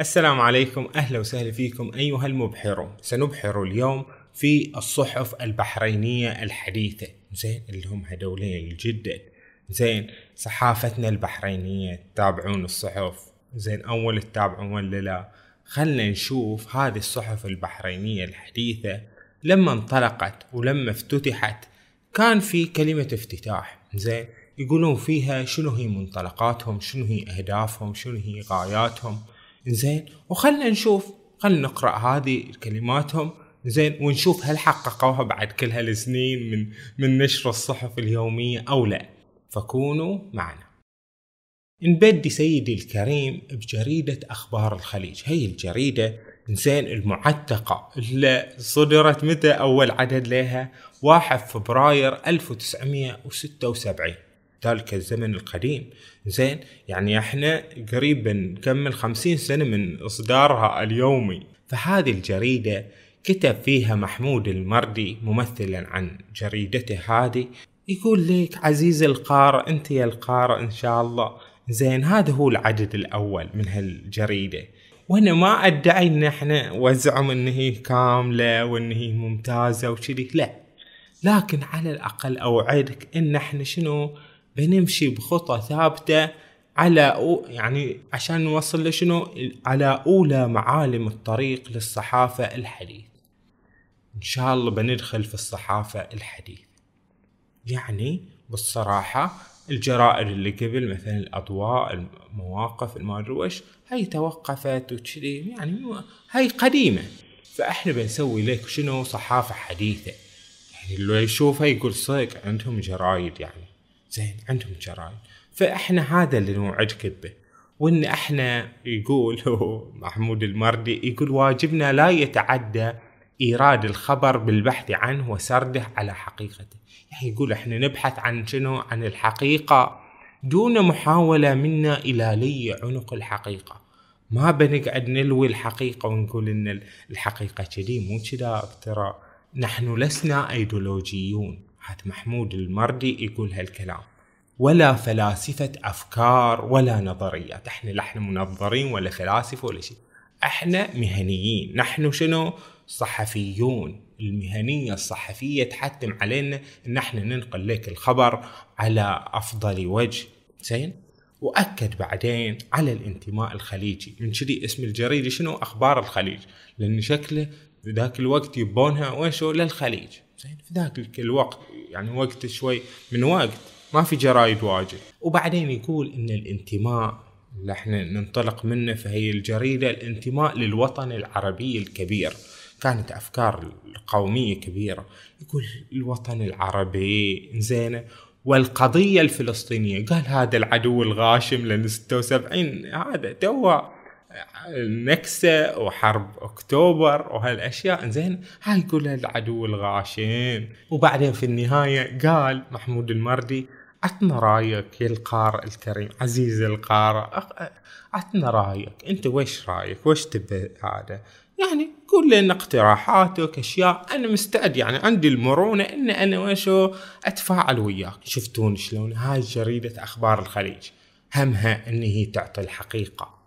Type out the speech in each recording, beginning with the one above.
السلام عليكم أهلا وسهلا فيكم أيها المبحرون. سنبحر اليوم في الصحف البحرينية الحديثة. زين اللي هم هدولين الجدد زين صحافتنا البحرينية تتابعون الصحف. زين أول تتابعون ولا لا خلنا نشوف هذه الصحف البحرينية الحديثة. لما انطلقت ولما افتتحت كان في كلمة افتتاح. زين يقولون فيها شنو هي منطلقاتهم شنو هي أهدافهم شنو هي غاياتهم. زين وخلنا نشوف خلنا نقرأ هذه كلماتهم. زين ونشوف هل حققوها بعد كل هالسنين من من نشر الصحف اليومية أو لا. فكونوا معنا. نبدي سيدي الكريم بجريدة أخبار الخليج. هي الجريدة زين المعتقة اللي صدرت متى أول عدد لها؟ 1 فبراير 1976 ذلك الزمن القديم. زين يعني إحنا قريب نكمل خمسين سنة من إصدارها اليومي. فهذه الجريدة كتب فيها محمود المردي ممثلا عن جريدته هذه يقول لك عزيزي القارئ أنت يا القارئ إن شاء الله. زين هذا هو العدد الأول من هالجريدة. وأنا ما أدعي إن إحنا وزعم إن هي كاملة وإن هي ممتازة وشذي لا. لكن على الأقل أوعدك إن إحنا شنو بنمشي بخطى ثابتة على أو يعني عشان نوصل لشنو؟ على أولى معالم الطريق للصحافة الحديث. إن شاء الله بندخل في الصحافة الحديث. يعني بالصراحة الجرائد اللي قبل مثلا الأضواء المواقف المادري وش هاي توقفت وكذي يعني هاي قديمة. فإحنا بنسوي لك شنو؟ صحافة حديثة. يعني اللي يشوفها يقول صدق عندهم جرايد يعني. زين عندهم جرايد فإحنا هذا اللي نوعدك به. وإن إحنا يقول محمود المردي يقول واجبنا لا يتعدى إيراد الخبر بالبحث عنه وسرده على حقيقته. يعني يقول إحنا نبحث عن شنو؟ عن الحقيقة. دون محاولة منا إلى لي عنق الحقيقة. ما بنقعد نلوي الحقيقة ونقول إن الحقيقة كذي مو كذا. ترى نحن لسنا إيديولوجيون. هذا محمود المردي يقول هالكلام. ولا فلاسفة أفكار ولا نظريات. إحنا لا إحنا منظرين ولا فلاسفة ولا شيء. إحنا مهنيين. نحن شنو؟ صحفيون. المهنية الصحفية تحتم علينا إن إحنا ننقل لك الخبر على أفضل وجه. زين؟ وأكد بعدين على الانتماء الخليجي. من كذي اسم الجريدة شنو؟ أخبار الخليج. لأن شكله ذاك الوقت يبونها وشو للخليج. زين؟ في ذاك الوقت يعني وقت شوي من وقت ما في جرايد واجد. وبعدين يقول إن الانتماء اللي إحنا ننطلق منه فهي الجريدة الانتماء للوطن العربي الكبير. كانت أفكار قومية كبيرة. يقول الوطن العربي زينة والقضية الفلسطينية. قال هذا العدو الغاشم لأن 76 هذا تو النكسة وحرب أكتوبر وهالأشياء. زين هاي كلها العدو الغاشم وبعدين في النهاية قال محمود المردي عطنا رأيك يا القارئ الكريم عزيزي القارئ عطنا رأيك. أنت وش رأيك؟ وش تبي هذا؟ يعني قول لنا اقتراحاتك أشياء أنا مستعد. يعني عندي المرونة إن أنا وشو أتفاعل وياك. شفتون شلون؟ هاي جريدة أخبار الخليج. همها إن هي تعطي الحقيقة.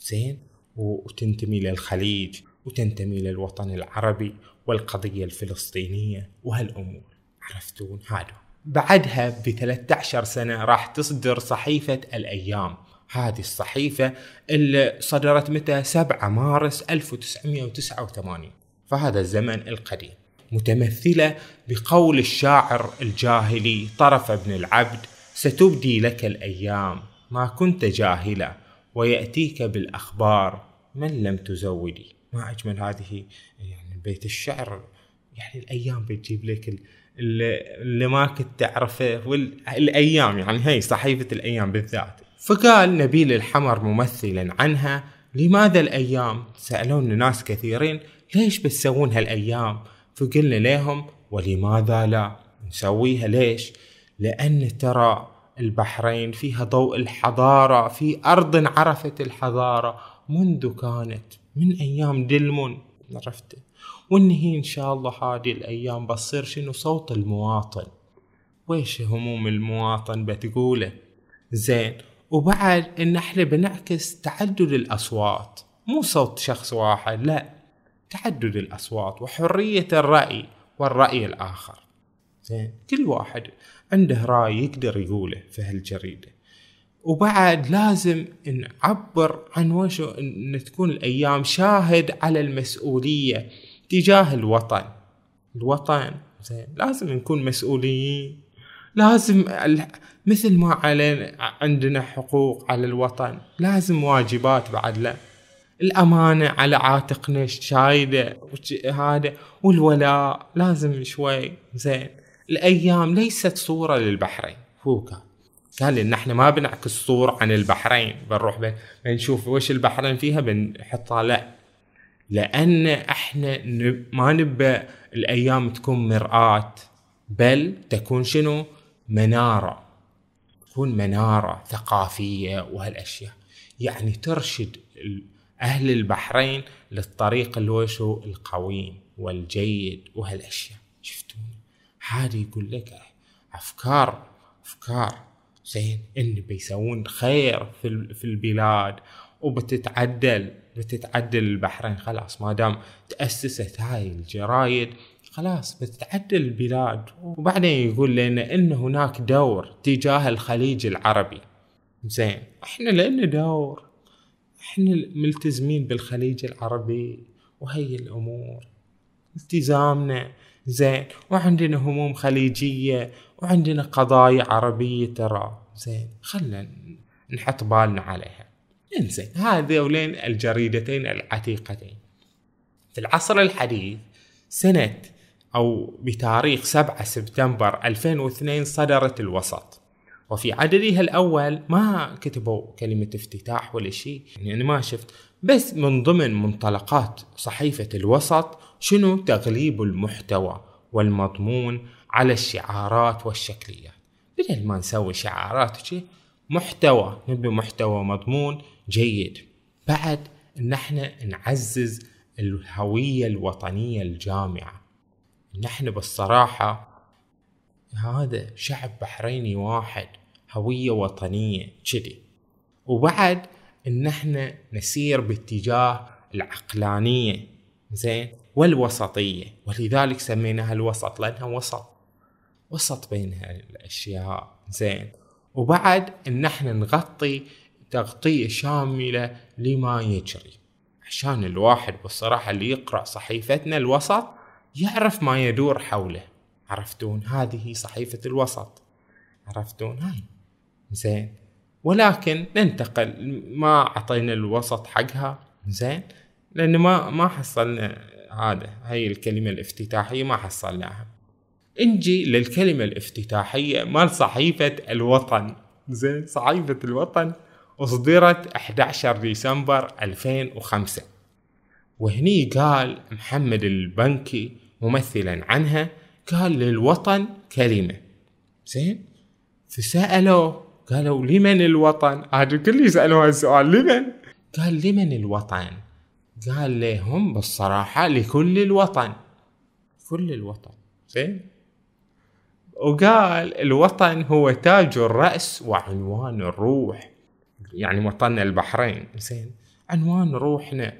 زين وتنتمي للخليج وتنتمي للوطن العربي والقضية الفلسطينية وهالأمور. عرفتون؟ هذا بعدها ب 13 سنة راح تصدر صحيفة الأيام. هذه الصحيفة اللي صدرت متى؟ 7 مارس 1989 فهذا الزمن القديم. متمثلة بقول الشاعر الجاهلي طرف بن العبد ستبدي لك الأيام. ما كنت جاهلا ويأتيك بالأخبار من لم تزودي. ما أجمل هذه يعني بيت الشعر يعني الأيام بتجيب لك اللي, ما كنت تعرفه والايام يعني هي صحيفة الأيام بالذات. فقال نبيل الحمر ممثلا عنها لماذا الأيام؟ سالونا ناس كثيرين ليش بتسوون هالأيام؟ فقلنا لهم ولماذا لا؟ نسويها ليش؟ لأن ترى البحرين فيها ضوء الحضارة في أرض عرفت الحضارة. منذ كانت من أيام دلمون. عرفت؟ وإن هي إن شاء الله هذه الأيام بتصير شنو؟ صوت المواطن. ويش هموم المواطن بتقوله؟ زين. وبعد إن إحنا بنعكس تعدد الأصوات. مو صوت شخص واحد لا. تعدد الأصوات وحرية الرأي والرأي الآخر. زين. كل واحد عنده رأي يقدر يقوله في هالجريدة. وبعد لازم نعبر عن وشو ان تكون الأيام شاهد على المسؤولية تجاه الوطن. الوطن زين لازم نكون مسؤولين لازم مثل ما علينا عندنا حقوق على الوطن لازم واجبات بعد لا. الأمانة على عاتقنا شايدة هذا والولاء لازم شوي زين. الأيام ليست صورة للبحرين. هو قال ان إحنا ما بنعكس صورة عن البحرين. بنروح بنشوف وش البحرين فيها بنحطها لا. لأن إحنا ما نبى الأيام تكون مرآة بل تكون شنو؟ منارة. تكون منارة ثقافية وهالأشياء. يعني ترشد أهل البحرين للطريق اللي هو شو؟ القويم والجيد وهالأشياء. شفتون هذا يقول لك أفكار أفكار. زين ان بيسوون خير في في البلاد وبتتعدل بتتعدل البحرين خلاص. ما دام تأسست هاي الجرايد خلاص بتتعدل البلاد. وبعدين يقول لنا إن هناك دور تجاه الخليج العربي. زين إحنا لنا دور إحنا ملتزمين بالخليج العربي وهي الأمور. التزامنا زين. وعندنا هموم خليجية وعندنا قضايا عربية ترى. زين خلنا نحط بالنا عليها. انزين هذولين الجريدتين العتيقتين. في العصر الحديث سنة أو بتاريخ 7 سبتمبر 2002 صدرت الوسط. وفي عددها الأول ما كتبوا كلمة افتتاح ولا شيء يعني أنا ما شفت. بس من ضمن منطلقات صحيفة الوسط شنو تغليب المحتوى والمضمون على الشعارات والشكليات؟ بدل ما نسوي شعارات وشي محتوى نبي محتوى مضمون جيد. بعد ان إحنا نعزز الهوية الوطنية الجامعة. نحن بالصراحة هذا شعب بحريني واحد هوية وطنية كذي. وبعد ان إحنا نسير باتجاه العقلانية. زين؟ والوسطية ولذلك سميناها الوسط لأنها وسط وسط بين الأشياء زين. وبعد إن إحنا نغطي تغطية شاملة لما يجري. عشان الواحد بالصراحة اللي يقرأ صحيفتنا الوسط يعرف ما يدور حوله. عرفتون؟ هذه صحيفة الوسط. عرفتون؟ هاي. زين. ولكن ننتقل ما أعطينا الوسط حقها. زين. لأن ما ما حصلنا هذا هاي الكلمة الافتتاحية ما حصلناها. نجي للكلمة الافتتاحية مال صحيفة الوطن. زين صحيفة الوطن أصدرت 11 ديسمبر 2005 وهني قال محمد البنكي ممثلا عنها قال للوطن كلمة. زين؟ فسألوه قالوا لمن الوطن؟ هذا الكل يسألوا هالسؤال لمن؟ قال لمن الوطن؟ قال لهم بالصراحة لكل الوطن. كل الوطن. زين. وقال الوطن هو تاج الرأس وعنوان الروح. يعني وطننا البحرين. زين. عنوان روحنا.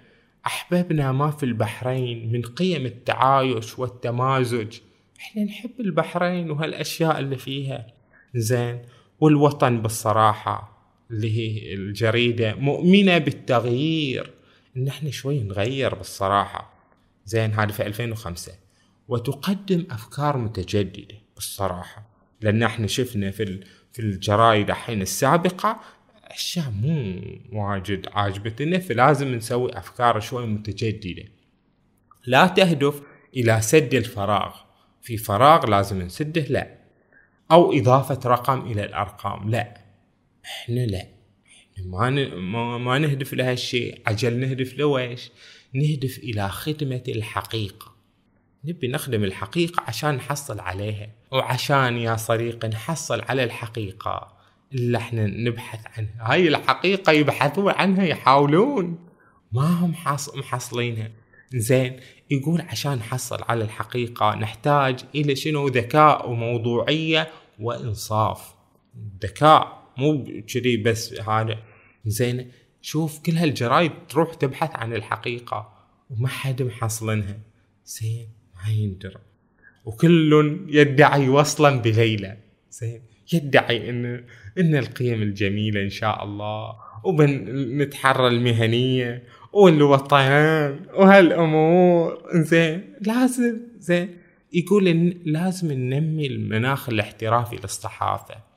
أحببنا ما في البحرين من قيم التعايش والتمازج. إحنا نحب البحرين وهالأشياء اللي فيها. زين. والوطن بالصراحة اللي هي الجريدة مؤمنة بالتغيير. إن إحنا شوي نغير بالصراحة. زين هذا في 2005 وتقدم أفكار متجددة بالصراحة. لأن إحنا شفنا في في الجرايد الحين السابقة أشياء مو واجد عاجبتنا فلازم نسوي أفكار شوي متجددة. لا تهدف إلى سد الفراغ. في فراغ لازم نسده؟ لا. أو إضافة رقم إلى الأرقام؟ لا. إحنا لا. ما ما, نهدف لهالشيء عجل نهدف لويش نهدف إلى خدمة الحقيقة. نبي نخدم الحقيقة عشان نحصل عليها وعشان يا صديقي نحصل على الحقيقة اللي إحنا نبحث عنها. هاي الحقيقة يبحثون عنها يحاولون. ما هم محصلينها. زين يقول عشان نحصل على الحقيقة نحتاج إلى شنو؟ ذكاء وموضوعية وإنصاف. ذكاء. مو كذي بس هذا زين. شوف كل هالجرايد تروح تبحث عن الحقيقة وما حد محصلنها زين ما يندرى. وكل يدعي وصلا بليلى زين يدعي إن إن القيم الجميلة إن شاء الله. وبنتحرى المهنية والوطن وهالأمور. زين لازم زين. يقول إن لازم ننمي المناخ الاحترافي للصحافة.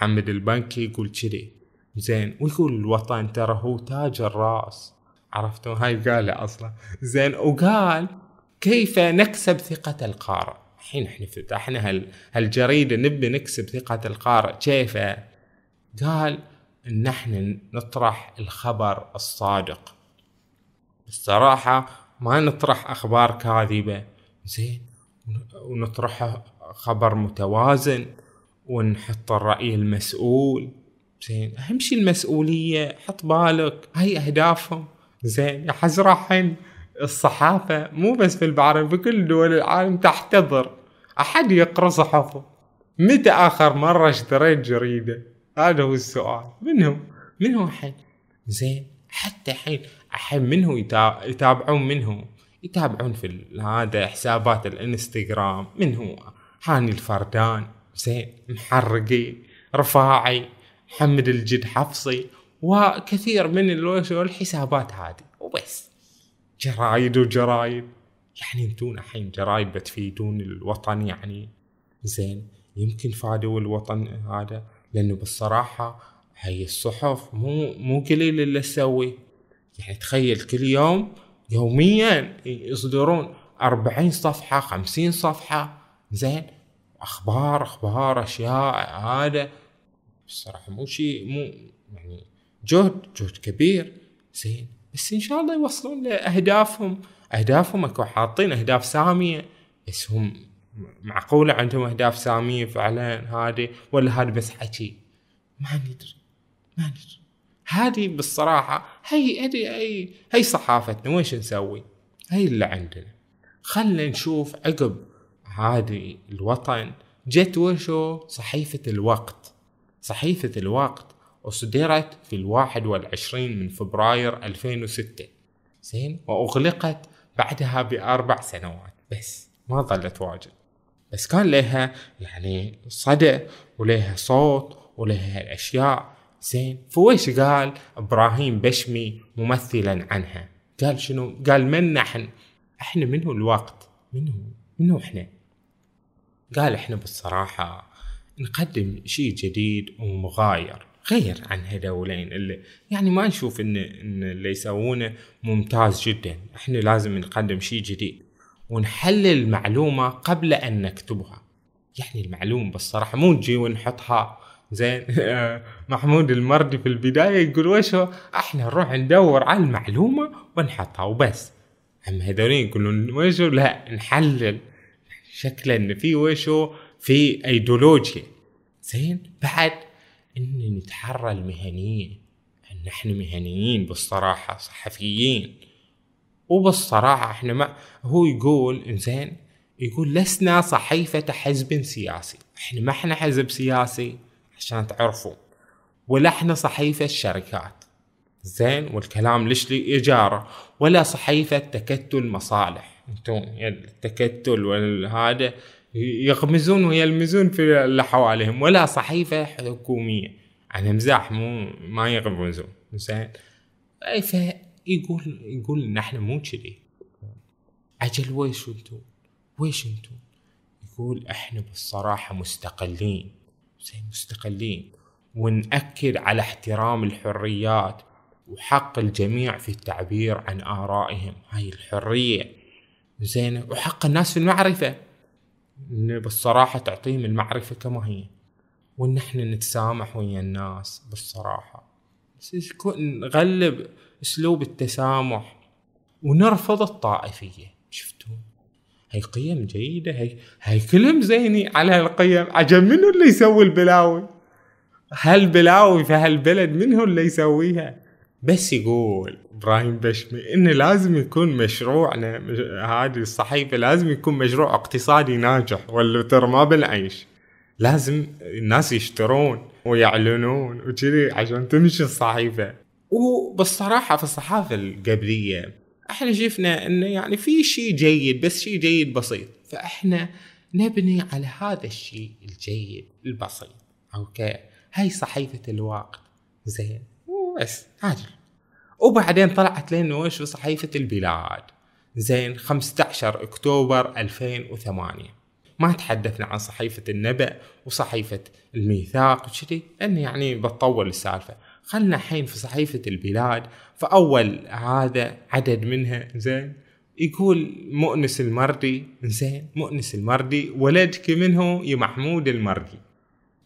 محمد البنكي يقول كذي. زين ويقول الوطن ترى هو تاج الراس. عرفتوا؟ هاي قالها أصلا. زين وقال كيف نكسب ثقة القارئ؟ الحين إحنا فتحنا هالجريدة نبي نكسب ثقة القارئ. كيف؟ قال ان إحنا نطرح الخبر الصادق. الصراحة ما نطرح أخبار كاذبة. زين ونطرح خبر متوازن. ونحط الرأي المسؤول. زين أهم شي المسؤولية حط بالك هاي أهدافهم. زين حين الصحافة مو بس في البحرين في كل دول العالم تحتضر. أحد يقرأ صحفه متى آخر مرة اشتريت جريدة؟ هذا هو السؤال. منهم منهم الحين زين حتى الحين الحين منه يتابعون منه يتابعون في هذا حسابات الإنستغرام. من هو؟ هاني الفردان. زين محرقي رفاعي محمد الجد حفصي وكثير من الحسابات هذه. وبس. جرايد وجرايد. يعني انتون الحين جرايد بتفيدون الوطن يعني. زين يمكن فادوا الوطن هذا لأنه بالصراحة هاي الصحف مو مو قليل اللي تسوي. يعني تخيل كل يوم يوميا يصدرون أربعين صفحة خمسين صفحة. زين أخبار أخبار أشياء هذا الصراحة مو شيء مو يعني جهد جهد كبير. زين بس إن شاء الله يوصلون لأهدافهم. أهدافهم أكو حاطين أهداف سامية بس هم معقولة عندهم أهداف سامية فعلا هذه ولا هذا بس حكي؟ ما ندري ما ندري. هذه بالصراحة هي هي هي, هي صحافتنا ويش نسوي؟ هي اللي عندنا. خلنا نشوف عقب هذه الوطن. جت وشو؟ صحيفة الوقت. صحيفة الوقت أصدرت في الواحد والعشرين من فبراير 2006 زين؟ وأغلقت بعدها بأربع سنوات. بس ما ظلت واجد. بس كان لها يعني صدى ولها صوت ولها الأشياء. زين؟ فويش قال إبراهيم بشمي ممثلا عنها؟ قال شنو؟ قال من نحن؟ إحنا منه الوقت؟ منه منه إحنا؟ قال إحنا بالصراحة نقدم شيء جديد ومغاير غير عن هذولين اللي يعني ما نشوف ان إن اللي يسوونه ممتاز جدا. إحنا لازم نقدم شيء جديد ونحلل المعلومة قبل أن نكتبها. يعني المعلومة بالصراحة مو نجي ونحطها زين. محمود المردي في البداية يقول وش إحنا نروح ندور على المعلومة ونحطها وبس. أما هذولين يقولون وشو؟ لا نحلل. شكله إن في وشو في ايديولوجيا زين؟ بعد ان نتحرى المهنيه ان إحنا مهنيين بالصراحة صحفيين. وبالصراحة إحنا ما هو يقول إنزين يقول لسنا صحيفة حزب سياسي. إحنا ما إحنا حزب سياسي عشان تعرفوا ولا إحنا صحيفة شركات زين؟ والكلام ليش لي إجارة؟ ولا صحيفة تكتل مصالح. أنتم التكتل والهذا يغمزون ويلمزون في اللي حواليهم. ولا صحيفة حكومية. يعني مزاح مو ما يغمزون زين؟ فيقول يقول ان إحنا مو كذي. أجل ويش أنتم؟ ويش أنتم؟ يقول إحنا بالصراحة مستقلين. زين مستقلين. ونأكد على احترام الحريات وحق الجميع في التعبير عن آرائهم. هاي الحرية. زين وحق الناس في المعرفة. إن بالصراحة تعطيهم المعرفة كما هي. وان إحنا نتسامح ويا الناس بالصراحة. بس نغلب أسلوب التسامح. ونرفض الطائفية. شفتوا؟ هي قيم جيدة هي هي كلهم زيني على هالقيم. عجب منو اللي يسوي البلاوي؟ هالبلاوي في هالبلد منو اللي يسويها؟ بس يقول إبراهيم بشمي إن لازم يكون مشروعنا هذه الصحيفة لازم يكون مشروع اقتصادي ناجح ولا ترى ما بنعيش لازم الناس يشترون ويعلنون وكذي عشان تمشي الصحيفة. وبالصراحة في الصحافة القبلية إحنا شفنا إنه يعني في شيء جيد بس شيء جيد بسيط. فإحنا نبني على هذا الشيء الجيد البسيط. okay؟ هاي صحيفة الوقت زين. وبس عاجل وبعدين طلعت لنا وش في صحيفة البلاد. زين 15 أكتوبر 2008 ما تحدثنا عن صحيفة النبأ وصحيفة الميثاق وشذي لأن يعني بتطول السالفة. خلنا الحين في صحيفة البلاد فأول هذا عدد منها زين يقول مؤنس المردي زين مؤنس المردي ولدك منه يا محمود المردي.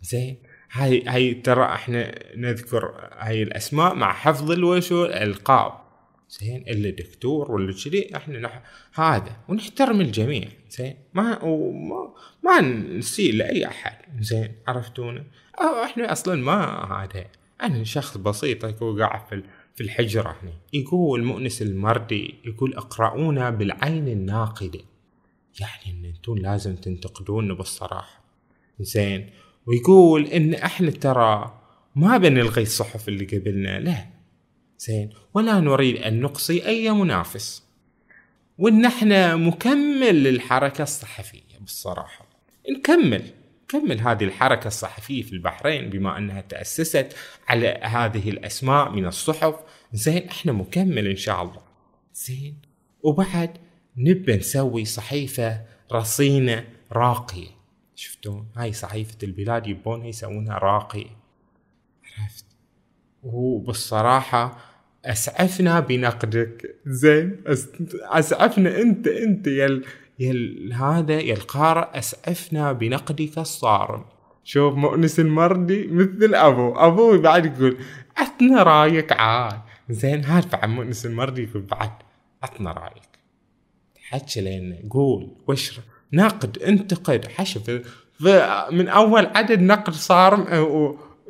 زين هاي هاي ترى إحنا نذكر هاي الأسماء مع حفظ الوشو الالقاب زين الا دكتور ولا كذي إحنا نح... هذا. ونحترم الجميع. زين ما وما ما نسيء لأي أحد. زين عرفتونا؟ أو إحنا أصلا ما هذا. أنا شخص بسيط يكون قاعد في في الحجرة هنا. يقول مؤنس المردي يقول اقرؤونا بالعين الناقدة. يعني إن أنتم لازم تنتقدونا بالصراحة. زين ويقول إن إحنا ترى ما بنلغي الصحف اللي قبلنا لا. زين. ولا نريد أن نقصي أي منافس. وإن إحنا مكمل للحركة الصحفية بالصراحة. نكمل. كمل هذه الحركة الصحفية في البحرين بما أنها تأسست على هذه الأسماء من الصحف. زين إحنا مكمل إن شاء الله. زين. وبعد نبى نسوي صحيفة رصينة راقية. شفتون هاي صحيفة البلاد يبونها يسوونها راقية عرفت؟ وبالصراحة أسعفنا بنقدك. زين أسعفنا أنت أنت يا يل هذا يا القارئ أسعفنا بنقدك الصارم. شوف مؤنس المردي مثل أبو. أبوي بعد يقول عطنا رأيك عاد. زين هاد بعد مؤنس المردي يقول بعد عطنا رأيك. حكي لنا. قول وش نقد انتقد حشف. من أول عدد نقد صارم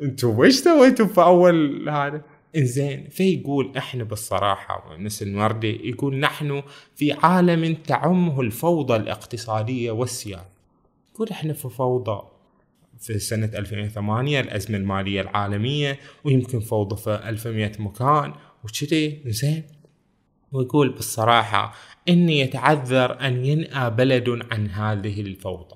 أنتوا وش سويتوا في أول هذا؟ إنزين فيقول إحنا بالصراحة مثل المردي يقول نحن في عالم تعمه الفوضى الاقتصادية والسياسة يقول إحنا في فوضى في سنة 2008 الأزمة المالية العالمية ويمكن فوضى في 1100 مكان وكذي. زين ويقول بالصراحة إني يتعذر أن ينأى بلد عن هذه الفوضى.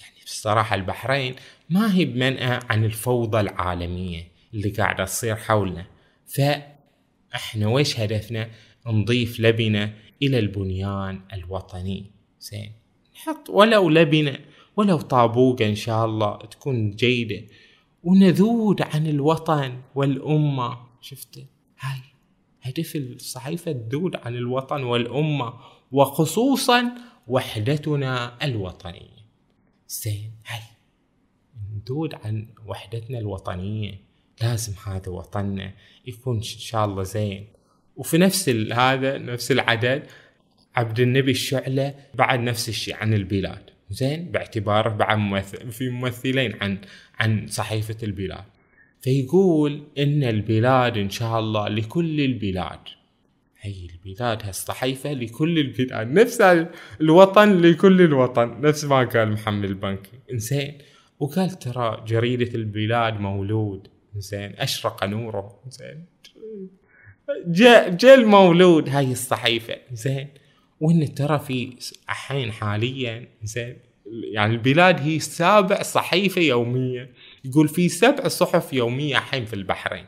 يعني بالصراحة البحرين ما هي بمنأى عن الفوضى العالمية اللي قاعدة تصير حولنا. فإحنا ويش هدفنا؟ نضيف لبنة إلى البنيان الوطني. زين. نحط ولو لبنة ولو طابوقة إن شاء الله تكون جيدة. ونذود عن الوطن والأمة. شفت؟ هاي. هدف الصحيفة تذود عن الوطن والأمة وخصوصا وحدتنا الوطنية. زين هاي. نذود عن وحدتنا الوطنية. لازم هذا وطننا يكون إن شاء الله زين. وفي نفس هذا نفس العدد عبد النبي الشعلة بعد نفس الشيء عن البلاد. زين باعتباره بعد ممثل في ممثلين عن عن صحيفة البلاد. فيقول إن البلاد إن شاء الله لكل البلاد. هي البلاد هالصحيفة لكل البلاد نفس الوطن لكل الوطن نفس ما قال محمد البنكي. إنزين وقال ترى جريدة البلاد مولود. زين أشرق نوره. زين جاء جاء المولود هاي الصحيفة. زين وإن ترى في الحين حاليا زين يعني البلاد هي سابع صحيفة يوميه يقول في سبع صحف يومية الحين في البحرين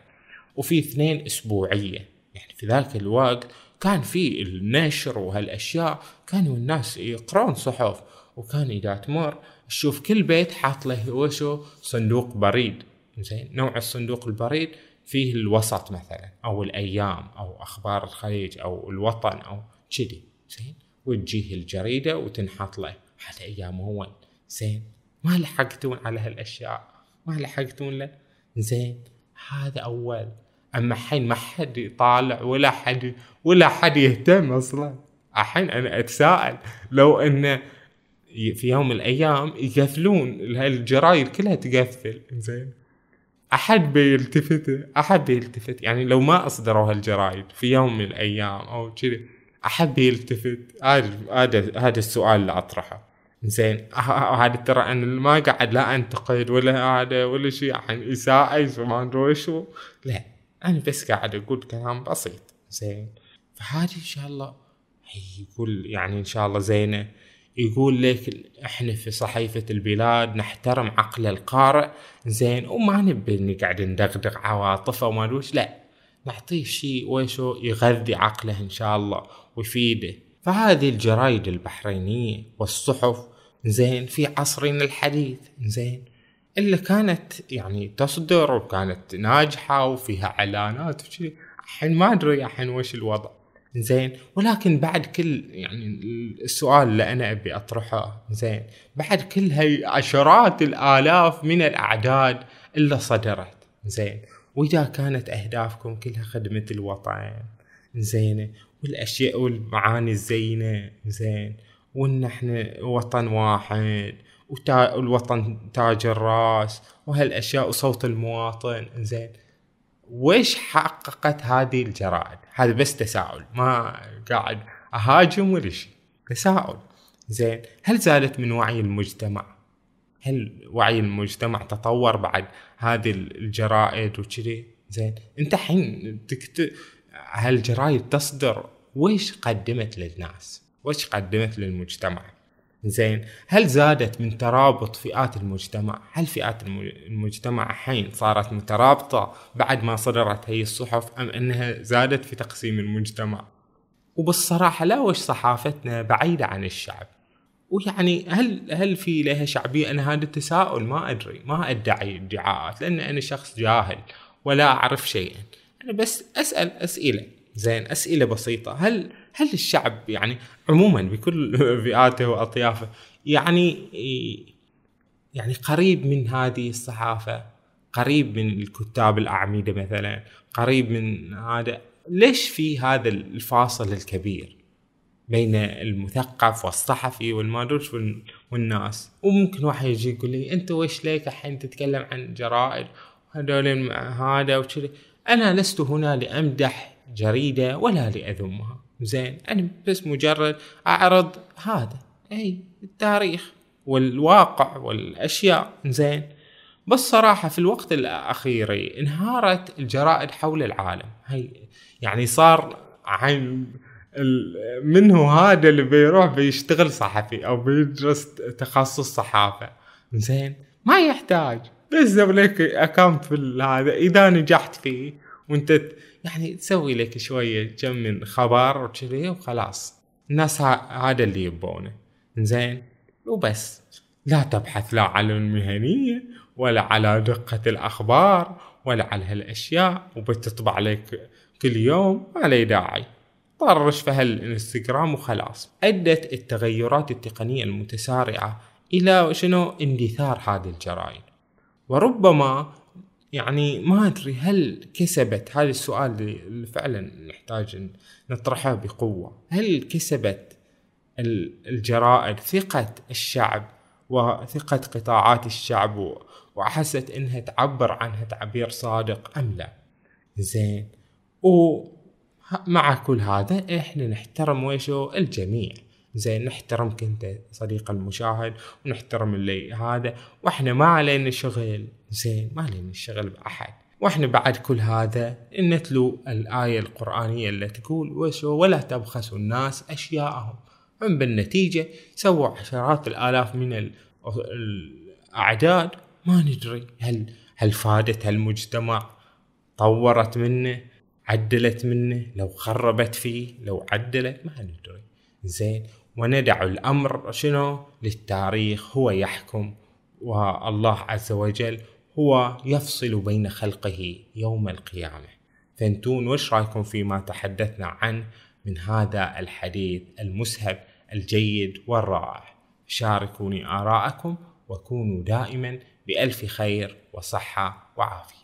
وفي اثنين أسبوعية. يعني في ذاك الوقت كان في النشر وهالأشياء كانوا الناس يقرون صحف وكان إذا تمر تشوف كل بيت حاط له وشو؟ صندوق بريد. زين نوع الصندوق البريد فيه الوسط مثلا أو الأيام أو أخبار الخليج أو الوطن أو كذي. زين؟ وتجيه الجريدة وتنحط له هذا أيام هو زين؟ ما لحقتون على هالأشياء. ما لحقتون له زين هذا أول. أما الحين ما حد يطالع ولا حد ولا حد يهتم أصلا. الحين أنا أتساءل لو انه في يوم من الأيام يقفلون الجرايد كلها تقفل. زين. أحد بيلتفت أحد بيلتفت. يعني لو ما أصدروا هالجرايد في يوم من الأيام أو كذا أحد بيلتفت. هذا هذا السؤال اللي أطرحه. زين. هذا ترى أنا ما قاعد لا أنتقد ولا هذا ولا شيء عن إساءة ما أدري شو لا أنا بس قاعد أقول كلام بسيط. زين. فهذه إن شاء الله يقول يعني إن شاء الله زينة. يقول لك إحنا في صحيفة البلاد نحترم عقل القارئ. زين. وما نبي نقعد ندغدغ عواطفه وما دوش لا. نعطيه شيء ويشو يغذي عقله إن شاء الله ويفيده. فهذه الجرايد البحرينية والصحف زين في عصرنا الحديث زين. اللي كانت يعني تصدر وكانت ناجحة وفيها إعلانات وشي الحين ما أدري الحين وش الوضع. زين. ولكن بعد كل يعني السؤال اللي أنا أبي أطرحه زين. بعد كل هاي عشرات الآلاف من الأعداد اللي صدرت زين. وإذا كانت أهدافكم كلها خدمة الوطن زينه والأشياء والمعاني الزينة زين. وإن إحنا وطن واحد والوطن تاج الرأس وهالأشياء وصوت المواطن زين ويش حققت هذه الجرائد؟ هذا بس تساؤل ما قاعد أهاجم ولا شيء تساؤل. زين هل زادت من وعي المجتمع؟ هل وعي المجتمع تطور بعد هذه الجرائد وكذي؟ زين أنت الحين تكتب هالجرايد تصدر ويش قدمت للناس؟ ويش قدمت للمجتمع؟ زين هل زادت من ترابط فئات المجتمع؟ هل فئات المجتمع الحين صارت مترابطة بعد ما صدرت هي الصحف أم أنها زادت في تقسيم المجتمع؟ وبالصراحة لا وش صحافتنا بعيدة عن الشعب؟ ويعني هل هل في لها شعبية؟ أنا هذا التساؤل ما أدري ما أدعي ادعاءات لأن أنا شخص جاهل ولا أعرف شيئا. أنا بس أسأل أسئلة. زين أسئلة بسيطة. هل هل الشعب يعني عموما بكل فئاته وأطيافه يعني يعني قريب من هذه الصحافة قريب من الكتاب الأعمدة مثلا قريب من هذا ليش في هذا الفاصل الكبير بين المثقف والصحفي والمادوش والناس؟ وممكن واحد يجي يقول لي أنت ويش ليك الحين تتكلم عن جرائد هذول هذا وكذا أنا لست هنا لأمدح جريدة ولا لأذمها. زين أنا بس مجرد أعرض هذا إي التاريخ والواقع والأشياء زين. بس صراحة في الوقت الأخير انهارت الجرائد حول العالم. هي يعني صار عن منه هذا اللي بيروح بيشتغل صحفي أو بيدرس تخصص صحافة زين. ما يحتاج. بس لك اكونت في هذا إذا نجحت فيه وأنت يعني تسوي لك شوية كم من خبر وكذي وخلاص. الناس هذا اللي يبونه. زين وبس. لا تبحث لا على المهنية ولا على دقة الأخبار ولا على هالأشياء وبتطبع لك كل يوم ما لي داعي. طرش في هالإنستغرام وخلاص. أدت التغيرات التقنية المتسارعة إلى شنو؟ اندثار هذه الجرائد وربما يعني ما أدري هل كسبت هذا السؤال اللي فعلا نحتاج نطرحه بقوة. هل كسبت الجرائد ثقة الشعب وثقه قطاعات الشعب وحست إنها تعبر عنها تعبير صادق أم لا؟ زين. ومع كل هذا إحنا نحترم ويشو الجميع. زين نحترمك أنت صديق المشاهد ونحترم اللي هذا وإحنا ما علينا شغل. زين ما علينا الشغل بأحد. وإحنا بعد كل هذا نتلو الآية القرآنية اللي تقول ولا تبخسوا الناس أشياءهم هم بالنتيجة سووا عشرات الآلاف من الأعداد. ما ندري هل هل فادت هالمجتمع طورت منه عدلت منه لو خربت فيه لو عدلت ما ندري. زين وندع الأمر شنو؟ للتاريخ هو يحكم. والله عز وجل هو يفصل بين خلقه يوم القيامة. فانتون وش رأيكم فيما تحدثنا عنه من هذا الحديث المسهب الجيد والرائع؟ شاركوني آراءكم وكونوا دائما بألف خير وصحة وعافية.